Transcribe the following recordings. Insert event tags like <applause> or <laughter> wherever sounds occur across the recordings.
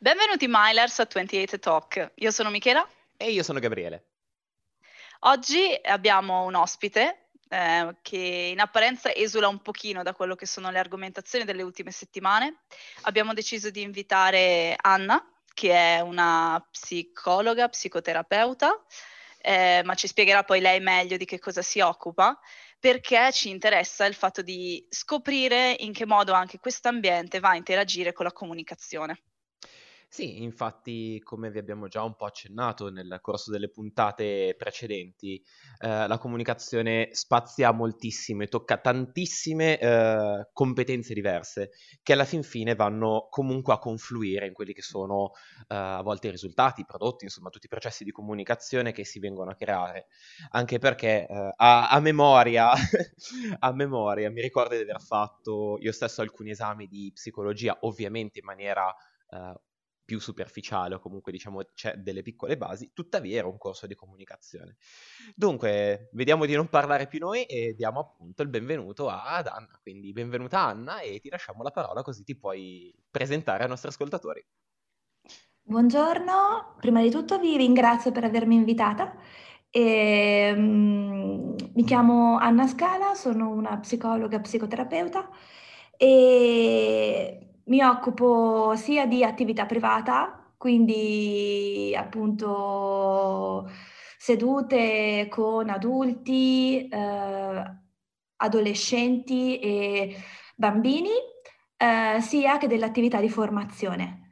Benvenuti Milers a 28 Talk. Io sono Michela. E io sono Gabriele. Oggi abbiamo un ospite eh, che in apparenza esula un pochino da quello che sono le argomentazioni delle ultime settimane. Abbiamo deciso di invitare Anna, che è una psicologa, psicoterapeuta, eh, ma ci spiegherà poi lei meglio di che cosa si occupa, perché ci interessa il fatto di scoprire in che modo anche questo ambiente va a interagire con la comunicazione. Sì, infatti, come vi abbiamo già un po' accennato nel corso delle puntate precedenti, eh, la comunicazione spazia moltissimo e tocca tantissime eh, competenze diverse che alla fin fine vanno comunque a confluire in quelli che sono eh, a volte i risultati, i prodotti, insomma tutti i processi di comunicazione che si vengono a creare. Anche perché eh, a, a, memoria, <laughs> a memoria mi ricordo di aver fatto io stesso alcuni esami di psicologia, ovviamente in maniera Uh, più superficiale o comunque diciamo c'è delle piccole basi, tuttavia era un corso di comunicazione. Dunque, vediamo di non parlare più noi e diamo appunto il benvenuto ad Anna. Quindi benvenuta Anna e ti lasciamo la parola così ti puoi presentare ai nostri ascoltatori. Buongiorno, prima di tutto vi ringrazio per avermi invitata. E, um, mi chiamo Anna Scala, sono una psicologa psicoterapeuta e mi occupo sia di attività privata, quindi appunto sedute con adulti, eh, adolescenti e bambini, eh, sia che dell'attività di formazione.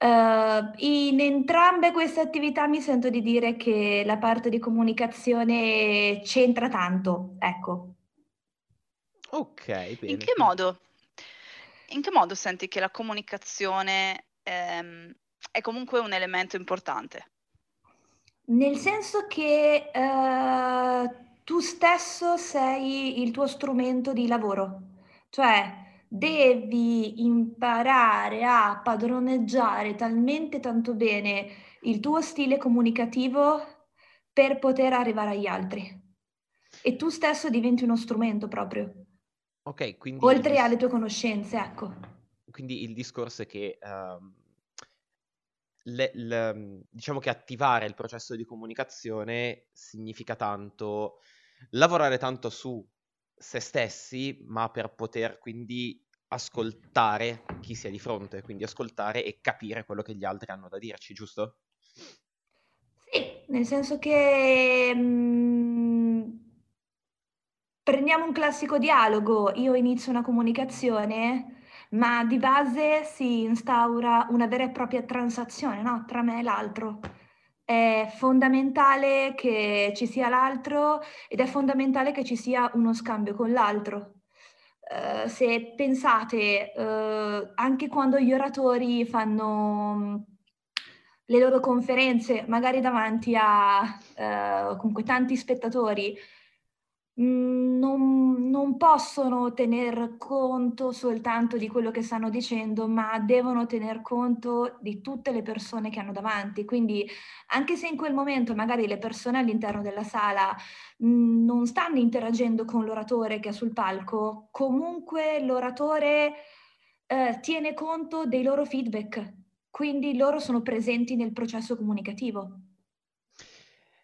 Uh, in entrambe queste attività mi sento di dire che la parte di comunicazione c'entra tanto, ecco. Ok, bene. In che modo? In che modo senti che la comunicazione ehm, è comunque un elemento importante? Nel senso che eh, tu stesso sei il tuo strumento di lavoro, cioè devi imparare a padroneggiare talmente tanto bene il tuo stile comunicativo per poter arrivare agli altri. E tu stesso diventi uno strumento proprio. Ok, quindi... Oltre alle tue conoscenze, ecco. Quindi il discorso è che, um, le, le, diciamo che attivare il processo di comunicazione significa tanto lavorare tanto su se stessi, ma per poter quindi ascoltare chi si è di fronte, quindi ascoltare e capire quello che gli altri hanno da dirci, giusto? Sì, nel senso che... Mh Prendiamo un classico dialogo, io inizio una comunicazione, ma di base si instaura una vera e propria transazione no? tra me e l'altro. È fondamentale che ci sia l'altro ed è fondamentale che ci sia uno scambio con l'altro. Uh, se pensate, uh, anche quando gli oratori fanno mm, le loro conferenze, magari davanti a uh, tanti spettatori, non, non, possono tener conto soltanto di quello che stanno dicendo, ma devono tener conto di tutte le persone che hanno davanti. Quindi anche se in quel momento magari le persone all'interno della sala mh, mhmm, non stanno interagendo con l'oratore che è sul palco, comunque l'oratore eh, tiene conto dei loro feedback, quindi loro sono presenti nel processo comunicativo.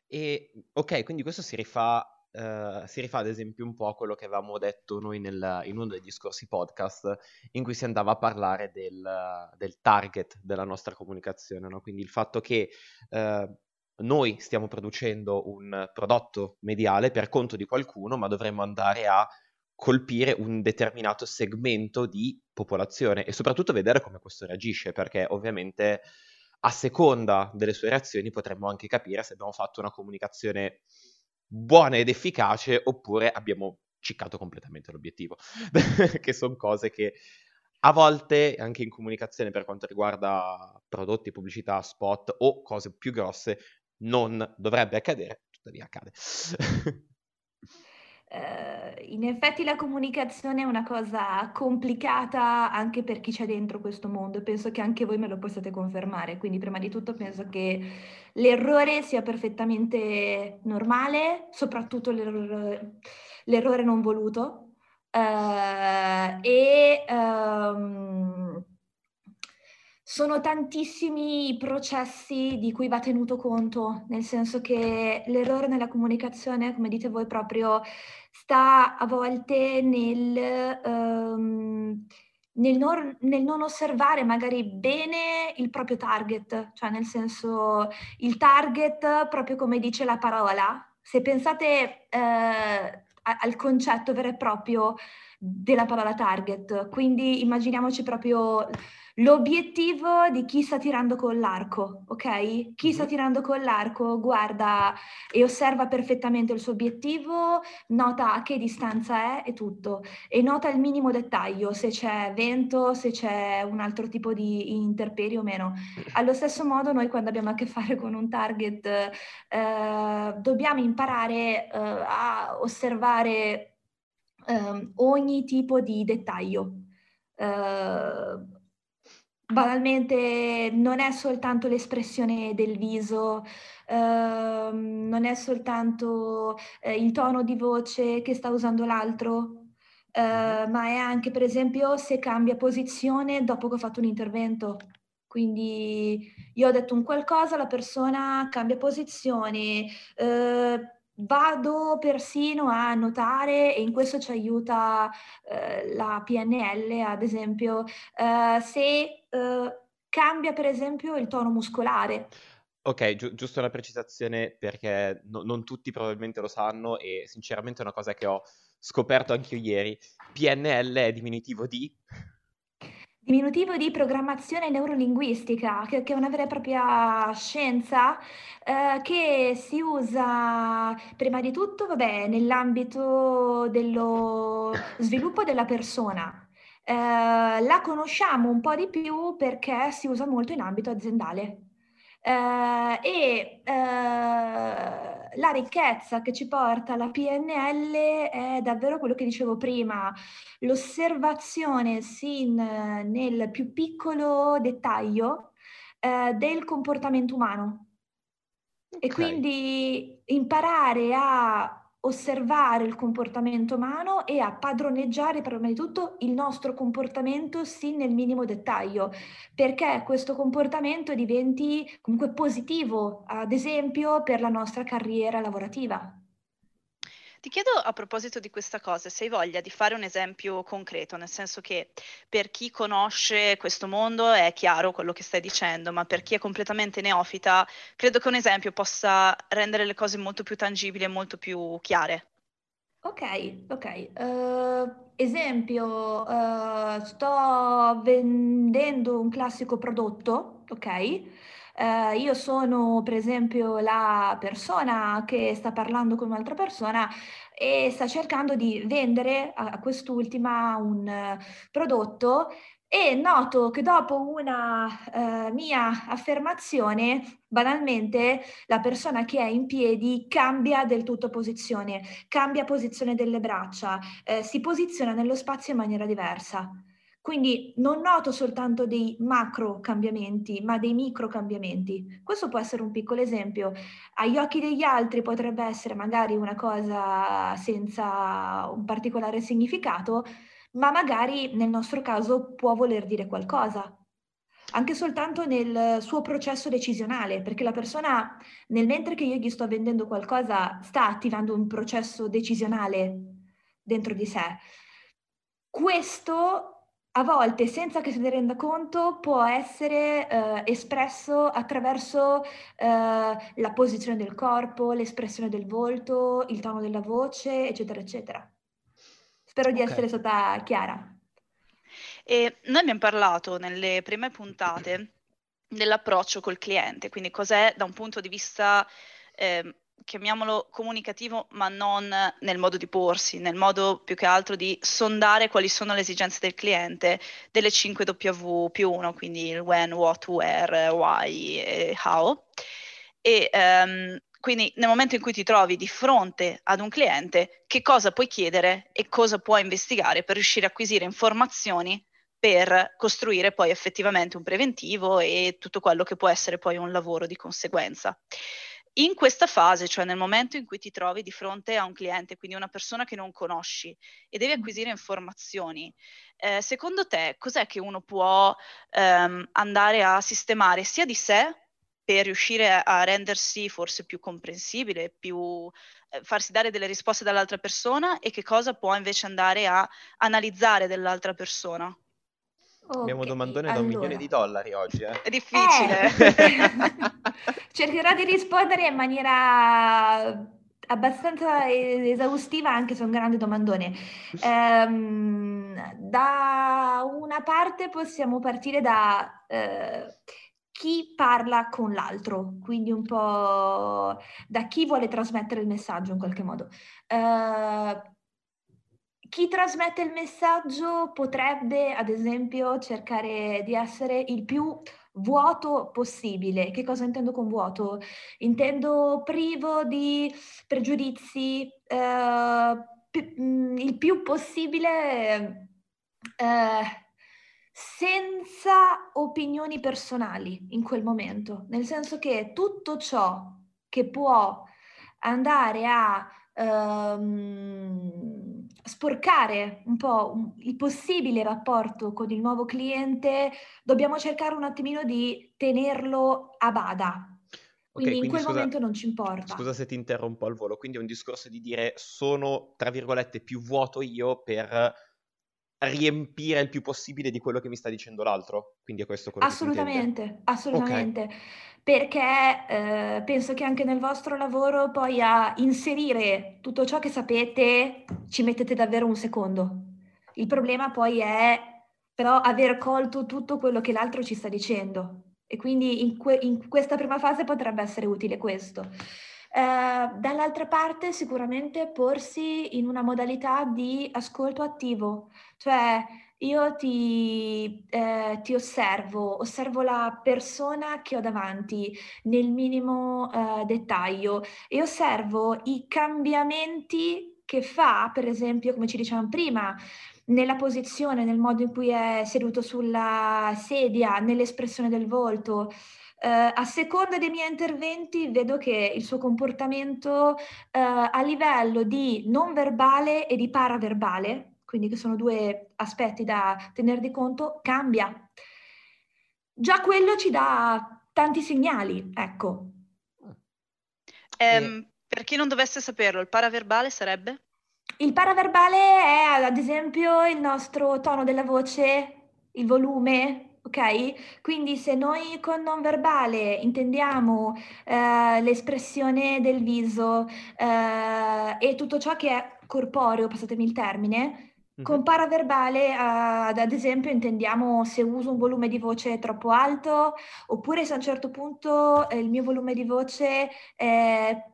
E ok, quindi questo si rifà Uh, si rifà ad esempio un po' quello che avevamo detto noi nel, in uno degli scorsi podcast in cui si andava a parlare del, del target della nostra comunicazione, no? quindi il fatto che uh, noi stiamo producendo un prodotto mediale per conto di qualcuno, ma dovremmo andare a colpire un determinato segmento di popolazione e soprattutto vedere come questo reagisce, perché ovviamente a seconda delle sue reazioni potremmo anche capire se abbiamo fatto una comunicazione buona ed efficace oppure abbiamo ciccato completamente l'obiettivo, <laughs> che sono cose che a volte anche in comunicazione per quanto riguarda prodotti, pubblicità, spot o cose più grosse non dovrebbe accadere, tuttavia accade. <laughs> Uh, in effetti la comunicazione è una cosa complicata anche per chi c'è dentro questo mondo, penso che anche voi me lo possiate confermare, quindi prima di tutto penso che l'errore sia perfettamente normale, soprattutto l'errore, l'errore non voluto uh, e um, sono tantissimi i processi di cui va tenuto conto, nel senso che l'errore nella comunicazione, come dite voi proprio, sta a volte nel, um, nel, non, nel non osservare magari bene il proprio target, cioè nel senso il target, proprio come dice la parola, se pensate eh, al concetto vero e proprio della parola target, quindi immaginiamoci proprio l'obiettivo di chi sta tirando con l'arco, ok? Chi sta mm-hmm. tirando con l'arco guarda e osserva perfettamente il suo obiettivo, nota a che distanza è e tutto, e nota il minimo dettaglio, se c'è vento, se c'è un altro tipo di interperio o meno. Allo stesso modo noi quando abbiamo a che fare con un target eh, dobbiamo imparare eh, a osservare eh, ogni tipo di dettaglio. Uh, banalmente non è soltanto l'espressione del viso, eh, non è soltanto eh, il tono di voce che sta usando l'altro, eh, ma è anche per esempio se cambia posizione dopo che ho fatto un intervento. Quindi io ho detto un qualcosa, la persona cambia posizione, eh, Vado persino a notare, e in questo ci aiuta eh, la PNL, ad esempio, eh, se eh, cambia per esempio il tono muscolare. Ok, gi- giusto una precisazione perché no- non tutti probabilmente lo sanno e sinceramente è una cosa che ho scoperto anche io ieri. PNL è diminutivo di diminutivo di programmazione neurolinguistica, che, che è una vera e propria scienza eh, che si usa prima di tutto vabbè, nell'ambito dello sviluppo della persona. Eh, la conosciamo un po' di più perché si usa molto in ambito aziendale. Eh, e eh, la ricchezza che ci porta la PNL è davvero quello che dicevo prima, l'osservazione sin nel più piccolo dettaglio eh, del comportamento umano. Okay. E quindi imparare a osservare il comportamento umano e a padroneggiare prima di tutto il nostro comportamento sì nel minimo dettaglio, perché questo comportamento diventi comunque positivo, ad esempio per la nostra carriera lavorativa. Ti chiedo a proposito di questa cosa, se hai voglia di fare un esempio concreto, nel senso che per chi conosce questo mondo è chiaro quello che stai dicendo, ma per chi è completamente neofita, credo che un esempio possa rendere le cose molto più tangibili e molto più chiare. Ok, ok. Uh, esempio, uh, sto vendendo un classico prodotto, ok? Uh, io sono per esempio la persona che sta parlando con un'altra persona e sta cercando di vendere a quest'ultima un uh, prodotto e noto che dopo una uh, mia affermazione, banalmente, la persona che è in piedi cambia del tutto posizione, cambia posizione delle braccia, eh, si posiziona nello spazio in maniera diversa. Quindi non noto soltanto dei macro cambiamenti, ma dei micro cambiamenti. Questo può essere un piccolo esempio. Agli occhi degli altri potrebbe essere magari una cosa senza un particolare significato, ma magari nel nostro caso può voler dire qualcosa. Anche soltanto nel suo processo decisionale, perché la persona, nel mentre che io gli sto vendendo qualcosa, sta attivando un processo decisionale dentro di sé. Questo a volte, senza che se ne renda conto, può essere eh, espresso attraverso eh, la posizione del corpo, l'espressione del volto, il tono della voce, eccetera, eccetera. Spero di okay. essere stata chiara. E noi abbiamo parlato nelle prime puntate dell'approccio col cliente, quindi cos'è da un punto di vista eh, chiamiamolo comunicativo, ma non nel modo di porsi, nel modo più che altro di sondare quali sono le esigenze del cliente delle 5W più 1, quindi il when, what, where, why e how. E um, quindi nel momento in cui ti trovi di fronte ad un cliente, che cosa puoi chiedere e cosa puoi investigare per riuscire a acquisire informazioni per costruire poi effettivamente un preventivo e tutto quello che può essere poi un lavoro di conseguenza. In questa fase, cioè nel momento in cui ti trovi di fronte a un cliente, quindi una persona che non conosci e devi acquisire informazioni, eh, secondo te cos'è che uno può ehm, andare a sistemare sia di sé per riuscire a rendersi forse più comprensibile, più eh, farsi dare delle risposte dall'altra persona e che cosa può invece andare a analizzare dell'altra persona? Okay, Abbiamo domandone allora. da un milione di dollari oggi. Eh? È difficile. Eh. <laughs> Cercherò di rispondere in maniera abbastanza esaustiva anche se è un grande domandone. Um, da una parte possiamo partire da uh, chi parla con l'altro, quindi un po' da chi vuole trasmettere il messaggio in qualche modo. Uh, chi trasmette il messaggio potrebbe, ad esempio, cercare di essere il più vuoto possibile. Che cosa intendo con vuoto? Intendo privo di pregiudizi, eh, pi- mm, il più possibile eh, senza opinioni personali in quel momento, nel senso che tutto ciò che può andare a ehm, sporcare un po' il possibile rapporto con il nuovo cliente, dobbiamo cercare un attimino di tenerlo a bada. Quindi, okay, in quel scusa, momento non ci importa. Scusa se ti interrompo al volo, quindi è un discorso di dire sono, tra virgolette, più vuoto io per riempire il più possibile di quello che mi sta dicendo l'altro. Quindi è questo quello assolutamente, assolutamente. Okay perché eh, penso che anche nel vostro lavoro poi a inserire tutto ciò che sapete ci mettete davvero un secondo. Il problema poi è però aver colto tutto quello che l'altro ci sta dicendo e quindi in, que- in questa prima fase potrebbe essere utile questo. Eh, dall'altra parte sicuramente porsi in una modalità di ascolto attivo, cioè io ti, eh, ti osservo, osservo la persona che ho davanti nel minimo eh, dettaglio e osservo i cambiamenti che fa, per esempio, come ci dicevamo prima, nella posizione, nel modo in cui è seduto sulla sedia, nell'espressione del volto. Uh, a seconda dei miei interventi vedo che il suo comportamento uh, a livello di non verbale e di paraverbale, quindi che sono due aspetti da tenere di conto, cambia. Già quello ci dà tanti segnali, ecco. Um, per chi non dovesse saperlo, il paraverbale sarebbe? Il paraverbale è ad esempio il nostro tono della voce, il volume, ok? Quindi se noi con non verbale intendiamo eh, l'espressione del viso eh, e tutto ciò che è corporeo, passatemi il termine, con paraverbale, ad, ad esempio, intendiamo se uso un volume di voce troppo alto, oppure se a un certo punto eh, il mio volume di voce eh,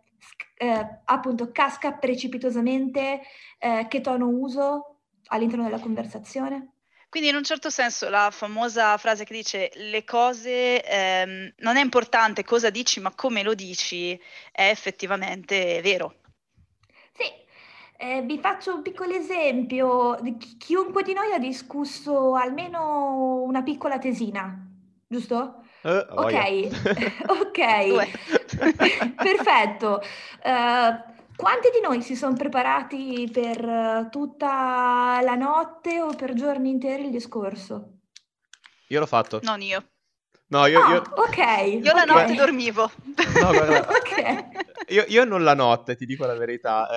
eh, appunto casca precipitosamente, eh, che tono uso all'interno della conversazione. Quindi in un certo senso la famosa frase che dice le cose ehm, non è importante cosa dici ma come lo dici è effettivamente vero. Eh, vi faccio un piccolo esempio. Chi- chiunque di noi ha discusso almeno una piccola tesina, giusto? Eh, Ok, <laughs> ok, <laughs> <laughs> perfetto. Eh, quanti di noi si sono preparati per eh, tutta la notte o per giorni interi il discorso? Io l'ho fatto. Non io. No, io, Ah, io... ok, Io la ok, notte dormivo. No, guarda, <laughs> ok. io, io non la notte, ti dico la verità,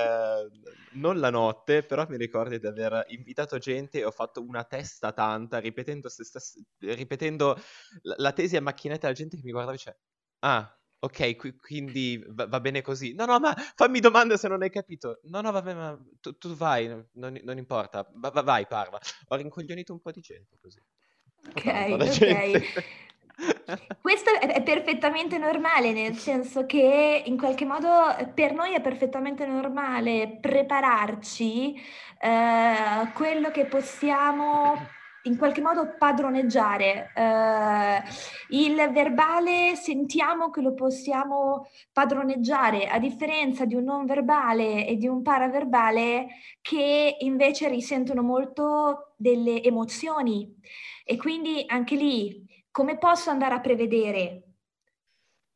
eh, non la notte, però mi ricordo di aver invitato gente e ho fatto una testa tanta ripetendo, se stas- ripetendo la, la tesi a macchinetta alla gente che mi guardava e diceva, ah, ok, qui- quindi va, va bene così. No, no, ma fammi domande se non hai capito. No, no, vabbè, ma tu, tu vai, non, non importa, va, va- vai, parla. Ho rincoglionito un po' di gente così. Ok, ok. gente. <laughs> Questo è è perfettamente normale, nel senso che in qualche modo per noi è perfettamente normale prepararci eh, quello che possiamo in qualche modo padroneggiare. Eh, il verbale sentiamo che lo possiamo padroneggiare, a differenza di un non verbale e di un paraverbale che invece risentono molto delle emozioni. E quindi anche lì come posso andare a prevedere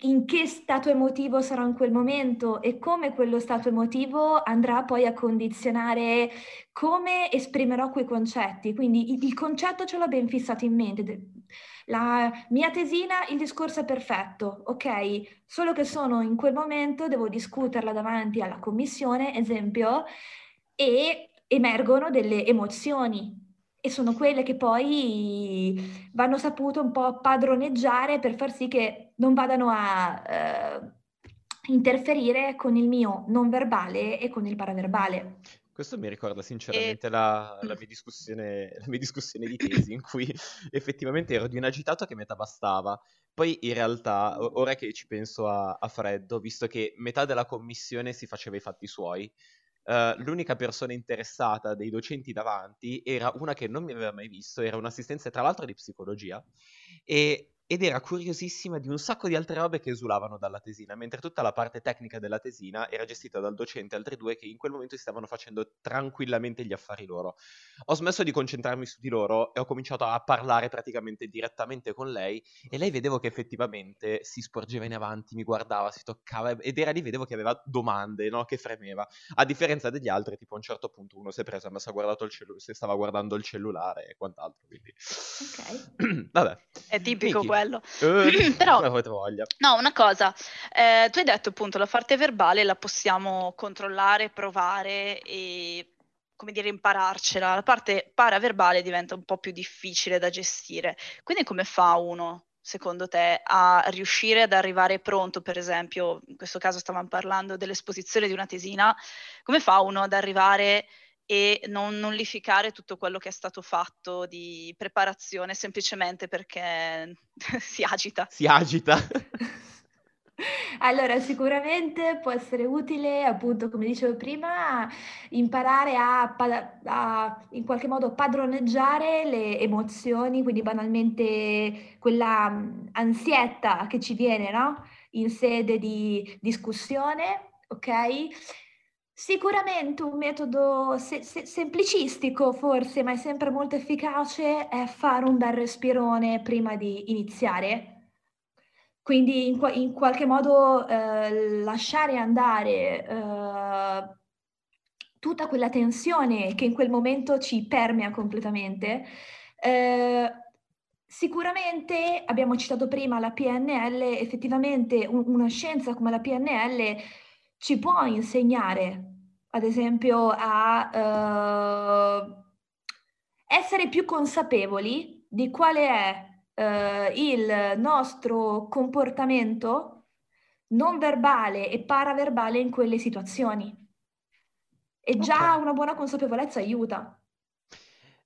in che stato emotivo sarò in quel momento e come quello stato emotivo andrà poi a condizionare come esprimerò quei concetti. Quindi il, il concetto ce l'ho ben fissato in mente. La mia tesina, il discorso è perfetto, ok? Solo che sono in quel momento, devo discuterla davanti alla commissione, esempio, e emergono delle emozioni e sono quelle che poi vanno sapute un po' padroneggiare per far sì che non vadano a eh, interferire con il mio non verbale e con il paraverbale. Questo mi ricorda sinceramente e... la, <laughs> la, mia la, mia discussione, di tesi in cui effettivamente ero di un agitato che metà bastava. Poi in realtà, ora che ci penso a, a freddo, visto che metà della commissione si faceva i fatti suoi, Uh, l'unica persona interessata dei docenti davanti era una che non mi aveva mai visto, era un'assistenza tra l'altro di psicologia, e ed era curiosissima di un sacco di altre robe che esulavano dalla tesina, mentre tutta la parte tecnica della tesina era gestita dal docente e altri due che in quel momento si stavano facendo tranquillamente gli affari loro. Ho smesso di concentrarmi su di loro e ho cominciato a parlare praticamente direttamente con lei e lei vedevo che effettivamente si sporgeva in avanti, mi guardava, si toccava ed era lì, vedevo che aveva domande, no? che fremeva. A differenza degli altri, tipo a un certo punto uno si è preso, ma si, cellu- si stava guardando il cellulare e quant'altro. Quindi... Ok. <clears throat> Vabbè. È tipico Miki quello. Eh, <laughs> <laughs> Però, no, una cosa, eh, tu hai detto appunto la parte verbale la possiamo controllare, provare e come dire, impararcela. La parte paraverbale diventa un po' più difficile da gestire. Quindi come fa uno, secondo te, a riuscire ad arrivare pronto, per esempio, in questo caso stavamo parlando dell'esposizione di una tesina, come fa uno ad arrivare e non nullificare tutto quello che è stato fatto di preparazione semplicemente perché <laughs> si agita. Si agita. <laughs> Allora, sicuramente può essere utile, appunto, come dicevo prima, imparare a, a, in qualche modo padroneggiare le emozioni, quindi banalmente quella ansietta che ci viene, no? In sede di discussione, ok? Sicuramente un metodo se- se- semplicistico forse, ma è sempre molto efficace, è fare un bel respirone prima di iniziare. Quindi in, qua- in qualche modo eh, lasciare andare eh, tutta quella tensione che in quel momento ci permea completamente. Eh, sicuramente abbiamo citato prima la PNL, effettivamente un- una scienza come la PNL ci può insegnare, ad esempio, a uh, essere più consapevoli di quale è uh, il nostro comportamento non verbale e paraverbale in quelle situazioni. E già okay. una buona consapevolezza aiuta.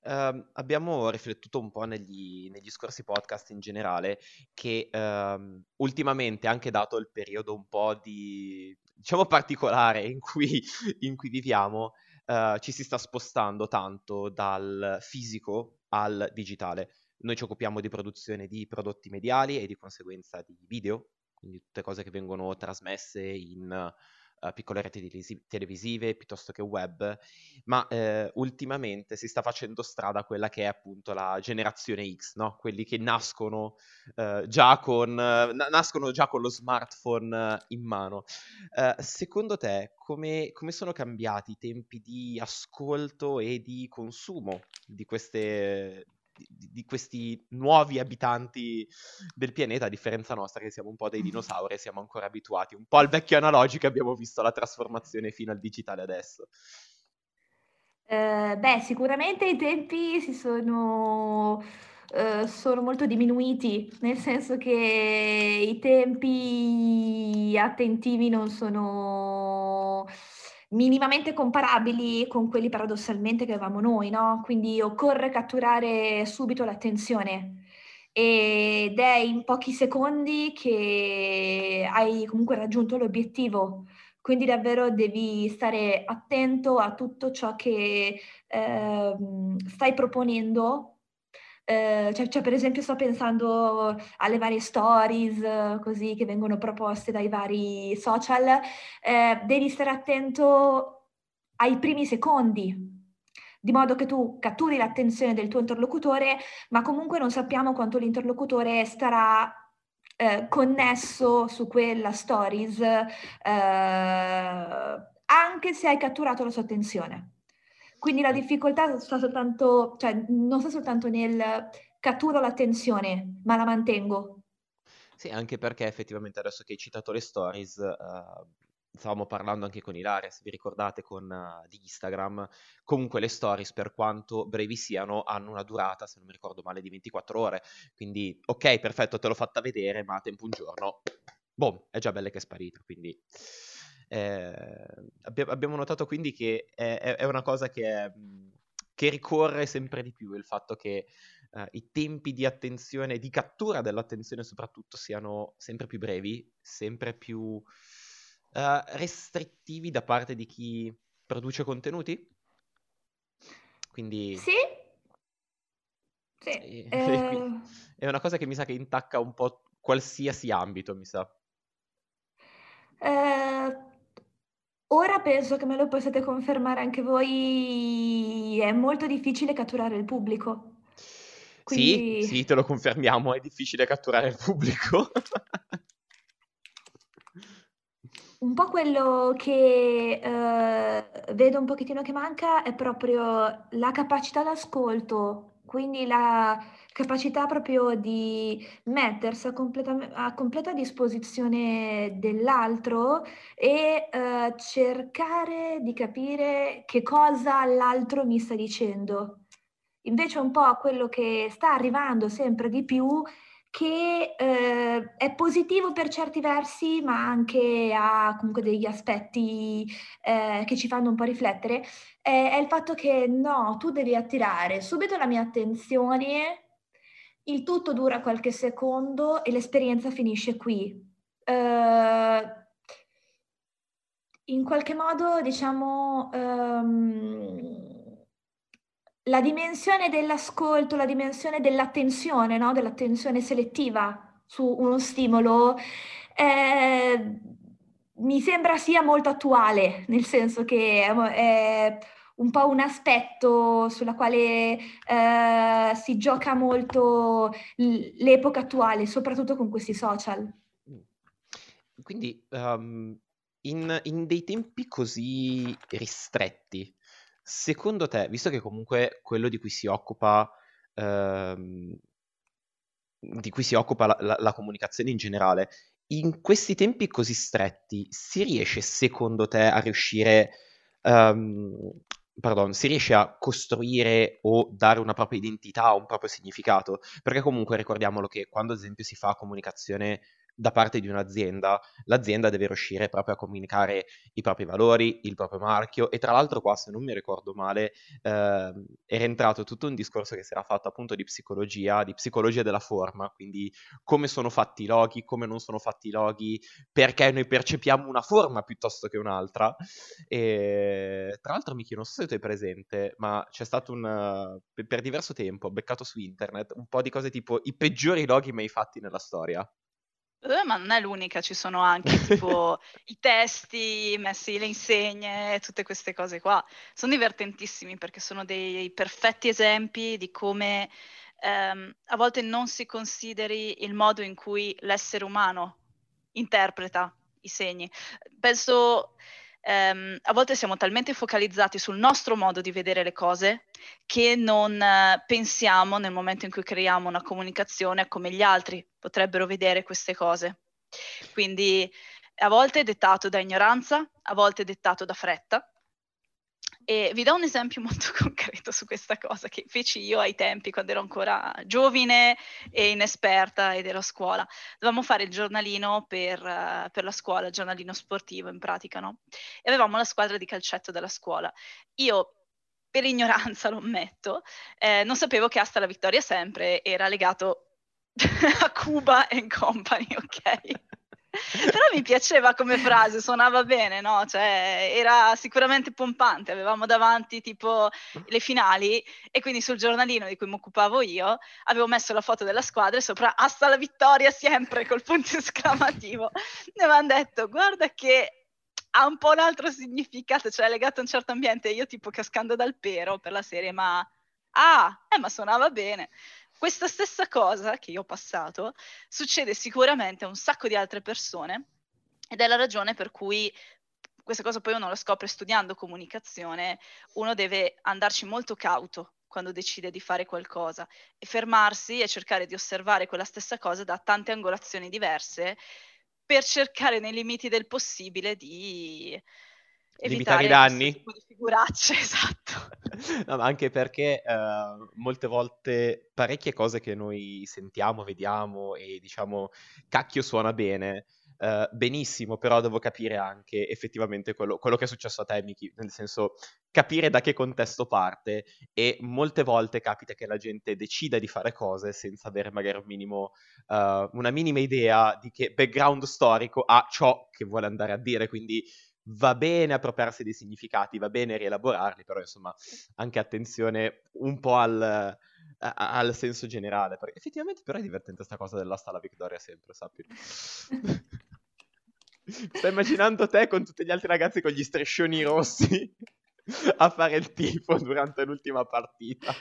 Uh, abbiamo riflettuto un po' negli, negli, scorsi podcast in generale che uh, ultimamente, anche dato il periodo un po' di, diciamo, particolare in cui, <laughs> in cui viviamo, uh, ci si sta spostando tanto dal fisico al digitale. Noi ci occupiamo di produzione di prodotti mediali e di conseguenza di video, quindi tutte cose che vengono trasmesse in uh, piccole reti televisive piuttosto che web, ma eh, ultimamente si sta facendo strada quella che è appunto la generazione X, no? quelli che nascono, uh, già, con, uh, nascono già con lo smartphone in mano. secondo te come, come sono cambiati i tempi di ascolto e di consumo di queste di, di, questi nuovi abitanti del pianeta, a differenza nostra che siamo un po' dei dinosauri e siamo ancora abituati un po' al vecchio analogico abbiamo visto la trasformazione fino al digitale adesso. Uh, beh, sicuramente i tempi si sono, uh, sono molto diminuiti, nel senso che i tempi attentivi non sono minimamente comparabili con quelli paradossalmente che avevamo noi, no? Quindi occorre catturare subito l'attenzione ed è in pochi secondi che hai comunque raggiunto l'obiettivo. Quindi davvero devi stare attento a tutto ciò che eh, stai proponendo eh, cioè, cioè, per esempio sto pensando alle varie stories eh, così che vengono proposte dai vari social, eh, devi stare attento ai primi secondi, di modo che tu catturi l'attenzione del tuo interlocutore, ma comunque non sappiamo quanto l'interlocutore starà eh, connesso su quella stories, eh, anche se hai catturato la sua attenzione. Quindi la difficoltà sta soltanto, cioè non sta soltanto nel catturo l'attenzione, ma la mantengo. Sì, anche perché effettivamente adesso che hai citato le stories, uh, stavamo parlando anche con Ilaria, se vi ricordate, con, uh, di Instagram, comunque le stories, per quanto brevi siano, hanno una durata, se non mi ricordo male, di 24 ore. Quindi, ok, perfetto, te l'ho fatta vedere, ma a tempo un giorno, boom, è già bella che è sparita. Quindi eh, abbiamo notato quindi che è, è una cosa che, è, che, ricorre sempre di più, il fatto che uh, i tempi di attenzione, di cattura dell'attenzione soprattutto, siano sempre più brevi, sempre più uh, restrittivi da parte di chi produce contenuti. Quindi... Sì. Sì. <laughs> Eh... È una cosa che mi sa che intacca un po' qualsiasi ambito, mi sa. Eh, Ora penso che me lo possiate confermare anche voi, è molto difficile catturare il pubblico. Quindi... Sì, sì, te lo confermiamo, è difficile catturare il pubblico. <laughs> un po' quello che uh, vedo un pochettino che manca è proprio la capacità d'ascolto quindi la capacità proprio di mettersi a completa, a completa disposizione dell'altro e eh, cercare di capire che cosa l'altro mi sta dicendo. Invece un po' quello che sta arrivando sempre di più che eh, è positivo per certi versi, ma anche ha comunque degli aspetti eh, che ci fanno un po' riflettere, è, è, il fatto che no, tu devi attirare subito la mia attenzione, il tutto dura qualche secondo e l'esperienza finisce qui. Uh, in qualche modo, diciamo, um, la dimensione dell'ascolto, la dimensione dell'attenzione, no? dell'attenzione selettiva su uno stimolo, eh, mi sembra sia molto attuale, nel senso che è un po' un aspetto sulla quale eh, si gioca molto l'epoca attuale, soprattutto con questi social. Quindi um, in, in dei tempi così ristretti, Secondo te, visto che comunque quello di cui si occupa, ehm, di cui si occupa la, la, la comunicazione in generale, in questi tempi così stretti si riesce, secondo te, a riuscire, um, pardon, si riesce a costruire o dare una propria identità, un proprio significato? Perché comunque ricordiamolo che quando ad esempio si fa comunicazione da parte di un'azienda, l'azienda deve riuscire proprio a comunicare i propri valori, il proprio marchio e tra l'altro qua, se non mi ricordo male, eh, era entrato tutto un discorso che si era fatto appunto di psicologia, di psicologia della forma, quindi come sono fatti i loghi, come non sono fatti i loghi, perché noi percepiamo una forma piuttosto che un'altra. E tra l'altro Miki, non so se tu hai presente, ma c'è stato un, per diverso tempo, beccato su internet, un po' di cose tipo i peggiori loghi mai fatti nella storia. Eh, ma non è l'unica, ci sono anche <laughs> tipo i testi messi, le insegne, tutte queste cose qua. Sono divertentissimi perché sono dei perfetti esempi di come ehm, a volte non si consideri il modo in cui l'essere umano interpreta i segni. Penso ehm, a volte siamo talmente focalizzati sul nostro modo di vedere le cose che non eh, pensiamo nel momento in cui creiamo una comunicazione come gli altri potrebbero vedere queste cose. Quindi a volte è dettato da ignoranza, a volte è dettato da fretta. E vi do un esempio <laughs> molto concreto su questa cosa che feci io ai tempi quando ero ancora giovine e inesperta ed ero a scuola. Dovevamo fare il giornalino per, uh, per la scuola, il giornalino sportivo in pratica, no? E avevamo la squadra di calcetto della scuola. Io per ignoranza lo ammetto, eh, non sapevo che Asta la vittoria sempre era legato <laughs> a Cuba and Company, ok? Però mi piaceva come frase, suonava bene, no? Cioè, era sicuramente pompante. Avevamo davanti tipo le finali e quindi sul giornalino di cui mi occupavo io avevo messo la foto della squadra e sopra hasta la vittoria sempre col punto <laughs> esclamativo. Ne avevano detto, guarda che ha un po' un altro significato, cioè legato a un certo ambiente. Io tipo cascando dal pero per la serie, ma ah, eh, ma suonava bene. Questa stessa cosa che io ho passato succede sicuramente a un sacco di altre persone ed è la ragione per cui questa cosa poi uno lo scopre studiando comunicazione, uno deve andarci molto cauto quando decide di fare qualcosa e fermarsi e cercare di osservare quella stessa cosa da tante angolazioni diverse per cercare nei limiti del possibile di limitare i danni. Di figuracce, <laughs> esatto. no, ma anche perché uh, molte volte parecchie cose che noi sentiamo, vediamo e diciamo cacchio suona bene, uh, benissimo, però devo capire anche effettivamente quello, quello, che è successo a te, Miki, nel senso capire da che contesto parte e molte volte capita che la gente decida di fare cose senza avere magari un minimo, uh, una minima idea di che background storico ha ciò che vuole andare a dire, quindi va bene appropriarsi dei significati, va bene rielaborarli, però insomma anche attenzione un po' al, a, al senso generale, perché effettivamente però è divertente questa cosa dell'asta alla vittoria sempre, sappi. <laughs> Sto immaginando te con tutti gli altri ragazzi con gli striscioni rossi <laughs> a fare il tifo durante l'ultima partita.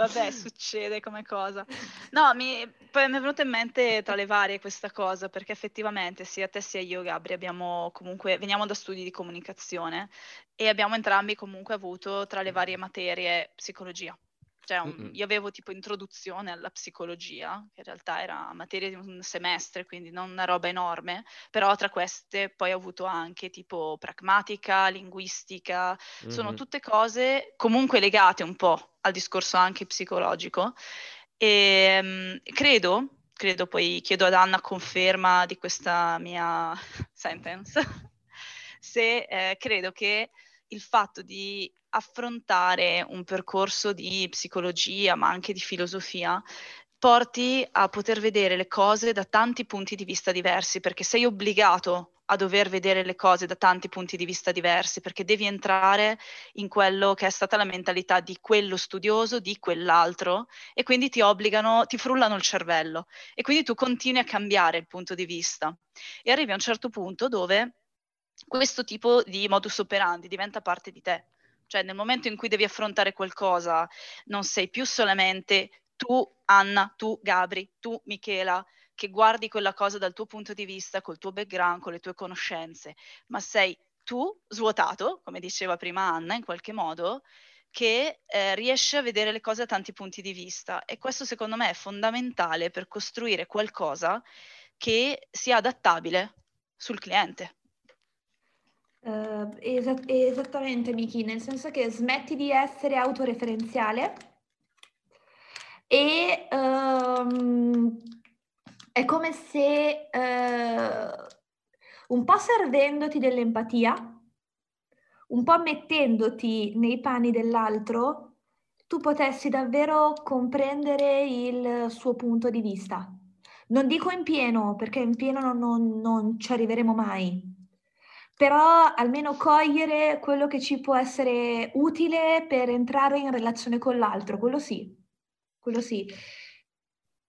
Vabbè, <laughs> succede come cosa. No, mi, poi mi è venuta in mente tra le varie questa cosa, perché effettivamente sia te sia io, Gabri, abbiamo comunque, veniamo da studi di comunicazione e abbiamo entrambi comunque avuto tra le varie materie psicologia. Cioè, un, io avevo tipo introduzione alla psicologia, che in realtà era materia di un semestre, quindi non una roba enorme, però tra queste poi ho avuto anche tipo pragmatica, linguistica, mm-hmm. sono tutte cose comunque legate un po' al discorso anche psicologico. E um, credo, credo poi chiedo ad Anna conferma di questa mia <laughs> sentence, <laughs> se eh, credo che il fatto di affrontare un percorso di psicologia, ma anche di filosofia, porti a poter vedere le cose da tanti punti di vista diversi, perché sei obbligato a dover vedere le cose da tanti punti di vista diversi, perché devi entrare in quello che è stata la mentalità di quello studioso, di quell'altro, e quindi ti obbligano, ti frullano il cervello, e quindi tu continui a cambiare il punto di vista. E arrivi a un certo punto dove questo tipo di modus operandi diventa parte di te. Cioè nel momento in cui devi affrontare qualcosa non sei più solamente tu Anna, tu Gabri, tu Michela, che guardi quella cosa dal tuo punto di vista, col tuo background, con le tue conoscenze, ma sei tu svuotato, come diceva prima Anna, in qualche modo, che eh, riesce a vedere le cose da tanti punti di vista. E questo secondo me è fondamentale per costruire qualcosa che sia adattabile sul cliente. Uh, esa- esattamente, Miki, nel senso che smetti di essere autoreferenziale e um, è come se uh, un po' servendoti dell'empatia, un po' mettendoti nei panni dell'altro, tu potessi davvero comprendere il suo punto di vista. Non dico in pieno, perché in pieno non, non, non ci arriveremo mai, però almeno cogliere quello che ci può essere utile per entrare in relazione con l'altro, quello sì, quello sì.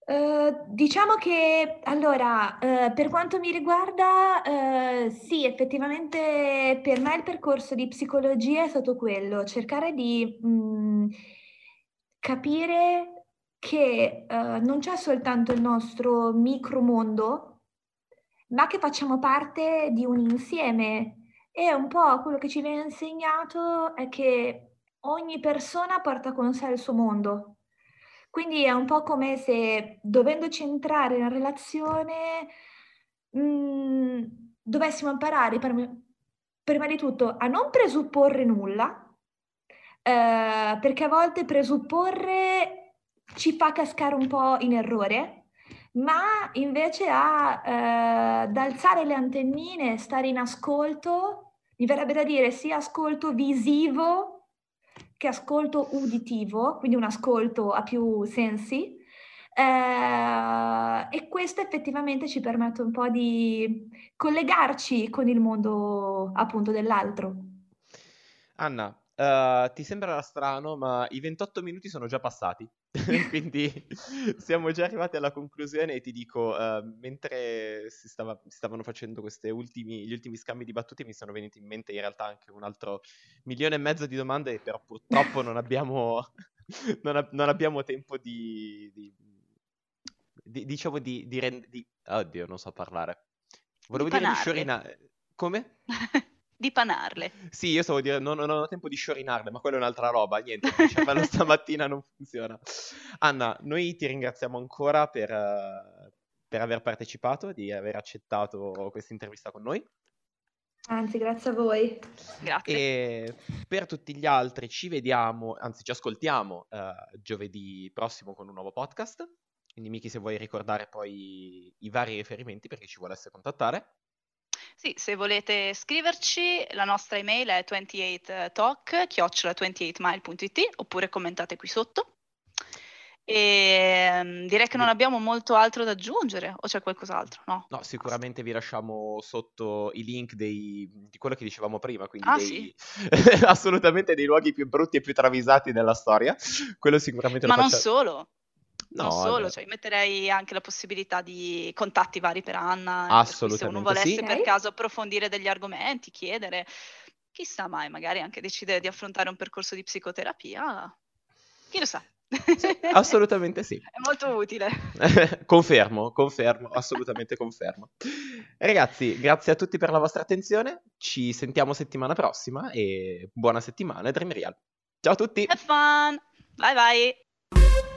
Uh, diciamo che allora, uh, per quanto mi riguarda, uh, sì, effettivamente per me il percorso di psicologia è stato quello, cercare di mh, mm, capire che non c'è soltanto il nostro micromondo, ma che facciamo parte di un insieme. E un po' quello che ci viene insegnato è che ogni persona porta con sé il suo mondo. Quindi è un po' come se dovendoci entrare in relazione mh, mm, dovessimo imparare prima, prima di tutto a non presupporre nulla, eh, perché a volte presupporre ci fa cascare un po' in errore ma invece a eh, ad alzare le antennine, stare in ascolto, mi verrebbe da dire sia ascolto visivo che ascolto uditivo, quindi un ascolto a più sensi. Eh, e questo effettivamente ci permette un po' di collegarci con il mondo appunto dell'altro. Anna, uh, ti sembrerà strano, ma i 28 minuti sono già passati. <laughs> Quindi siamo già arrivati alla conclusione e ti dico, uh, mentre si, stava, si, stavano facendo ultimi, gli ultimi scambi di battute mi sono venuti in mente in realtà anche un altro milione e mezzo di domande, però purtroppo non abbiamo, <laughs> non, a- non abbiamo tempo di, di, di diciamo di, di, rend- di... Oddio, non so parlare. Volevo Di dire di sciorinare. Come? <laughs> di panarle. Sì, io stavo dire, non, non ho tempo di sciorinarle, ma quella è un'altra roba, niente, il cervello <laughs> stamattina non funziona. Anna, noi ti ringraziamo ancora per, per aver partecipato, di aver accettato questa intervista con noi. Anzi, grazie a voi. Grazie. E per tutti gli altri ci vediamo, anzi ci ascoltiamo eh, giovedì prossimo con un nuovo podcast. Quindi Miki se vuoi ricordare poi i vari riferimenti per chi ci volesse contattare. Sì, se volete scriverci, la nostra email è 28talk, chiocciola 28mile.it, oppure commentate qui sotto. E mm, direi che non abbiamo molto altro da aggiungere, o c'è qualcos'altro? No? No, sicuramente vi lasciamo sotto i link dei- di quello che dicevamo prima, quindi Ah, dei- <laughs> assolutamente dei luoghi più brutti e più travisati della storia. Quello sicuramente lo Ma non faccia- solo, No, non solo, cioè metterei anche la possibilità di contatti vari per Anna, per cui se uno Assolutamente volesse sì. per caso approfondire degli argomenti, chiedere, chissà mai, magari anche decidere di affrontare un percorso di psicoterapia, chi lo sa. <laughs> Assolutamente sì. È molto utile. <laughs> confermo, confermo, assolutamente confermo. Ragazzi, grazie a tutti per la vostra attenzione. Ci sentiamo settimana prossima e buona settimana, Dream Real. Ciao a tutti! Have fun! Bye bye!